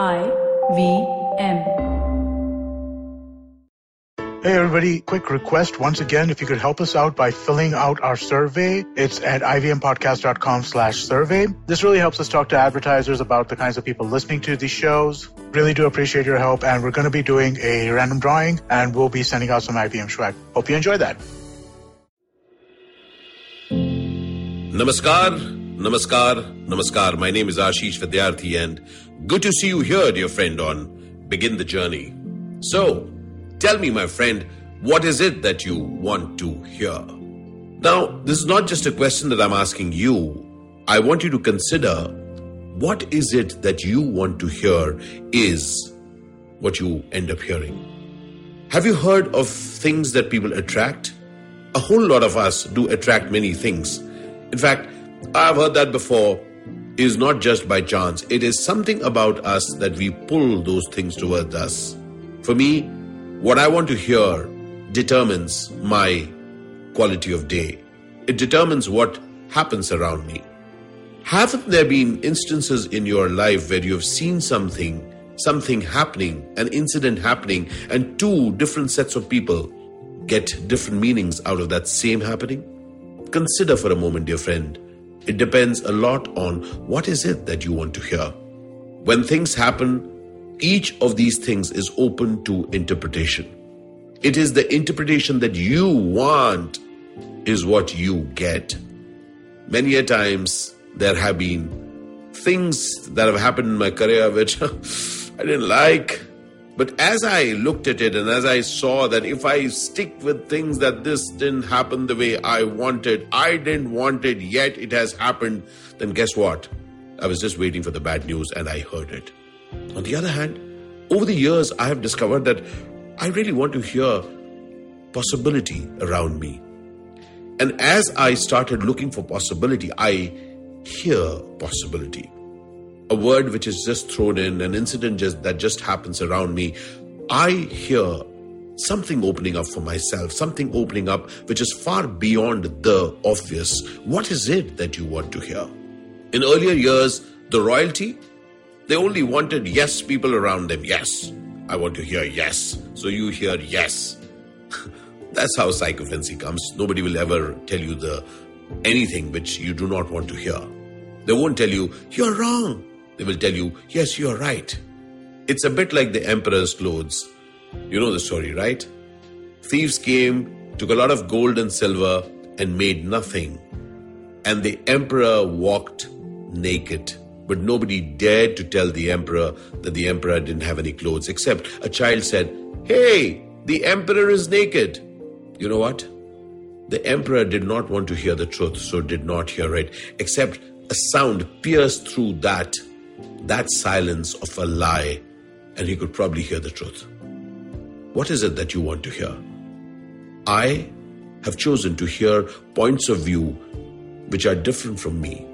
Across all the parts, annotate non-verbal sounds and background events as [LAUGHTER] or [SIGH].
I V M. Hey everybody, quick request once again, if you could help us out by filling out our survey. It's at ivmpodcast.com slash survey. This really helps us talk to advertisers about the kinds of people listening to these shows. Really do appreciate your help and we're going to be doing a random drawing and we'll be sending out some IVM swag. Hope you enjoy that. Namaskar, Namaskar, Namaskar. My name is Ashish Vidyarthi and good to see you here, dear friend, on Begin the Journey. So, Tell me, my friend, what is it that you want to hear? Now, this is not just a question that I'm asking you. I want you to consider what is it that you want to hear is what you end up hearing. Have you heard of things that people attract? A whole lot of us do attract many things. In fact, I've heard that before is not just by chance. It is something about us that we pull those things towards us. For me, what I want to hear determines my quality of day. It determines what happens around me. Haven't there been instances in your life where you have seen something, something happening, an incident happening, and two different sets of people get different meanings out of that same happening? Consider for a moment, dear friend. It depends a lot on what is it that you want to hear. When things happen, each of these things is open to interpretation. It is the interpretation that you want is what you get. Many a times there have been things that have happened in my career which [LAUGHS] I didn't like. But as I looked at it and as I saw that if I stick with things that this didn't happen the way I wanted, I didn't want it, yet it has happened, then guess what? I was just waiting for the bad news and I heard it. On the other hand, over the years, I have discovered that I really want to hear possibility around me. And as I started looking for possibility, I hear possibility. A word which is just thrown in, an incident just, that just happens around me. I hear something opening up for myself, something opening up which is far beyond the obvious. What is it that you want to hear? In earlier years, the royalty they only wanted yes people around them. Yes. I want to hear yes. So you hear yes. [LAUGHS] That's how sycophancy comes. Nobody will ever tell you the anything which you do not want to hear. They won't tell you, you're wrong. They will tell you, yes, you're right. It's a bit like the emperor's clothes. You know the story, right? Thieves came, took a lot of gold and silver, and made nothing. And the emperor walked naked but nobody dared to tell the emperor that the emperor didn't have any clothes, except a child said, Hey, the emperor is naked. You know what? The emperor did not want to hear the truth, so did not hear it, except a sound pierced through that, that silence of a lie, and he could probably hear the truth. What is it that you want to hear? I have chosen to hear points of view which are different from me.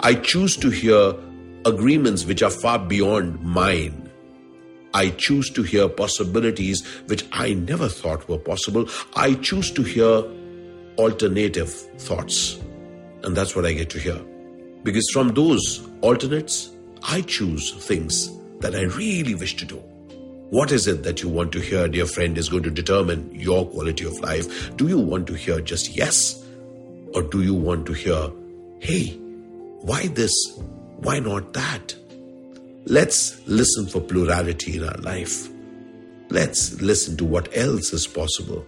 I choose to hear agreements which are far beyond mine. I choose to hear possibilities which I never thought were possible. I choose to hear alternative thoughts. And that's what I get to hear. Because from those alternates, I choose things that I really wish to do. What is it that you want to hear, dear friend, is going to determine your quality of life. Do you want to hear just yes? Or do you want to hear, hey, why this? Why not that? Let's listen for plurality in our life. Let's listen to what else is possible.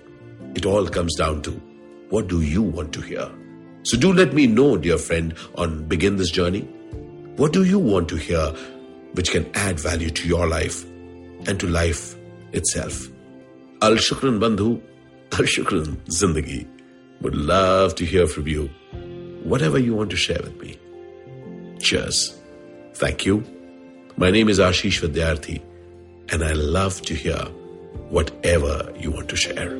It all comes down to what do you want to hear? So do let me know, dear friend, on Begin This Journey. What do you want to hear which can add value to your life and to life itself? Al Shukran Bandhu, Al Shukran Zindagi. Would love to hear from you. Whatever you want to share with me. Cheers. Thank you. My name is Ashish Vidyarthi, and I love to hear whatever you want to share.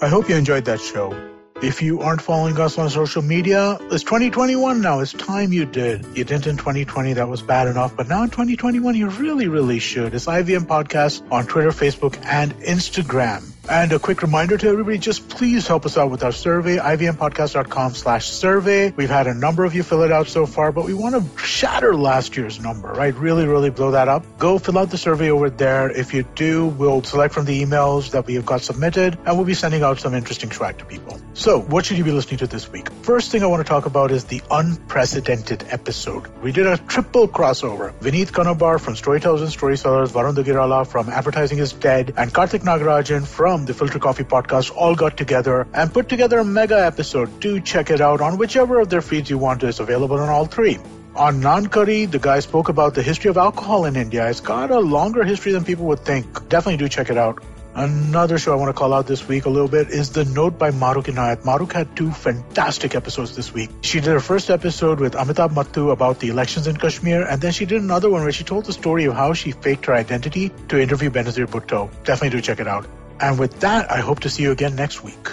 I hope you enjoyed that show. If you aren't following us on social media, it's 2021 now. It's time you did. You didn't in 2020, that was bad enough. But now in 2021, you really, really should. It's IVM Podcast on Twitter, Facebook, and Instagram. And a quick reminder to everybody, just please help us out with our survey, ivmpodcast.com slash survey. We've had a number of you fill it out so far, but we want to shatter last year's number, right? Really, really blow that up. Go fill out the survey over there. If you do, we'll select from the emails that we have got submitted, and we'll be sending out some interesting swag to people. So, what should you be listening to this week? First thing I want to talk about is the unprecedented episode. We did a triple crossover. Vineet Kanabar from Storytellers and Storysellers, Varun Duggirala from Advertising is Dead, and Karthik Nagarajan from the Filter Coffee podcast all got together and put together a mega episode. Do check it out on whichever of their feeds you want. It's available on all three. On Nankari, the guy spoke about the history of alcohol in India. It's got a longer history than people would think. Definitely do check it out. Another show I want to call out this week a little bit is The Note by Maruk Inayat. Maruk had two fantastic episodes this week. She did her first episode with Amitabh Mattoo about the elections in Kashmir, and then she did another one where she told the story of how she faked her identity to interview Benazir Bhutto. Definitely do check it out. And with that, I hope to see you again next week.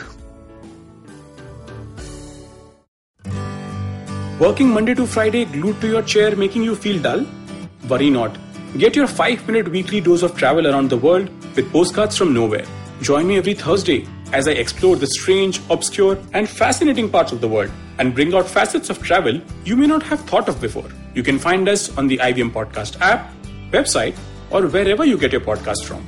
Working Monday to Friday glued to your chair making you feel dull? Worry not. Get your 5 minute weekly dose of travel around the world with postcards from nowhere. Join me every Thursday as I explore the strange, obscure, and fascinating parts of the world and bring out facets of travel you may not have thought of before. You can find us on the IVM Podcast app, website, or wherever you get your podcast from.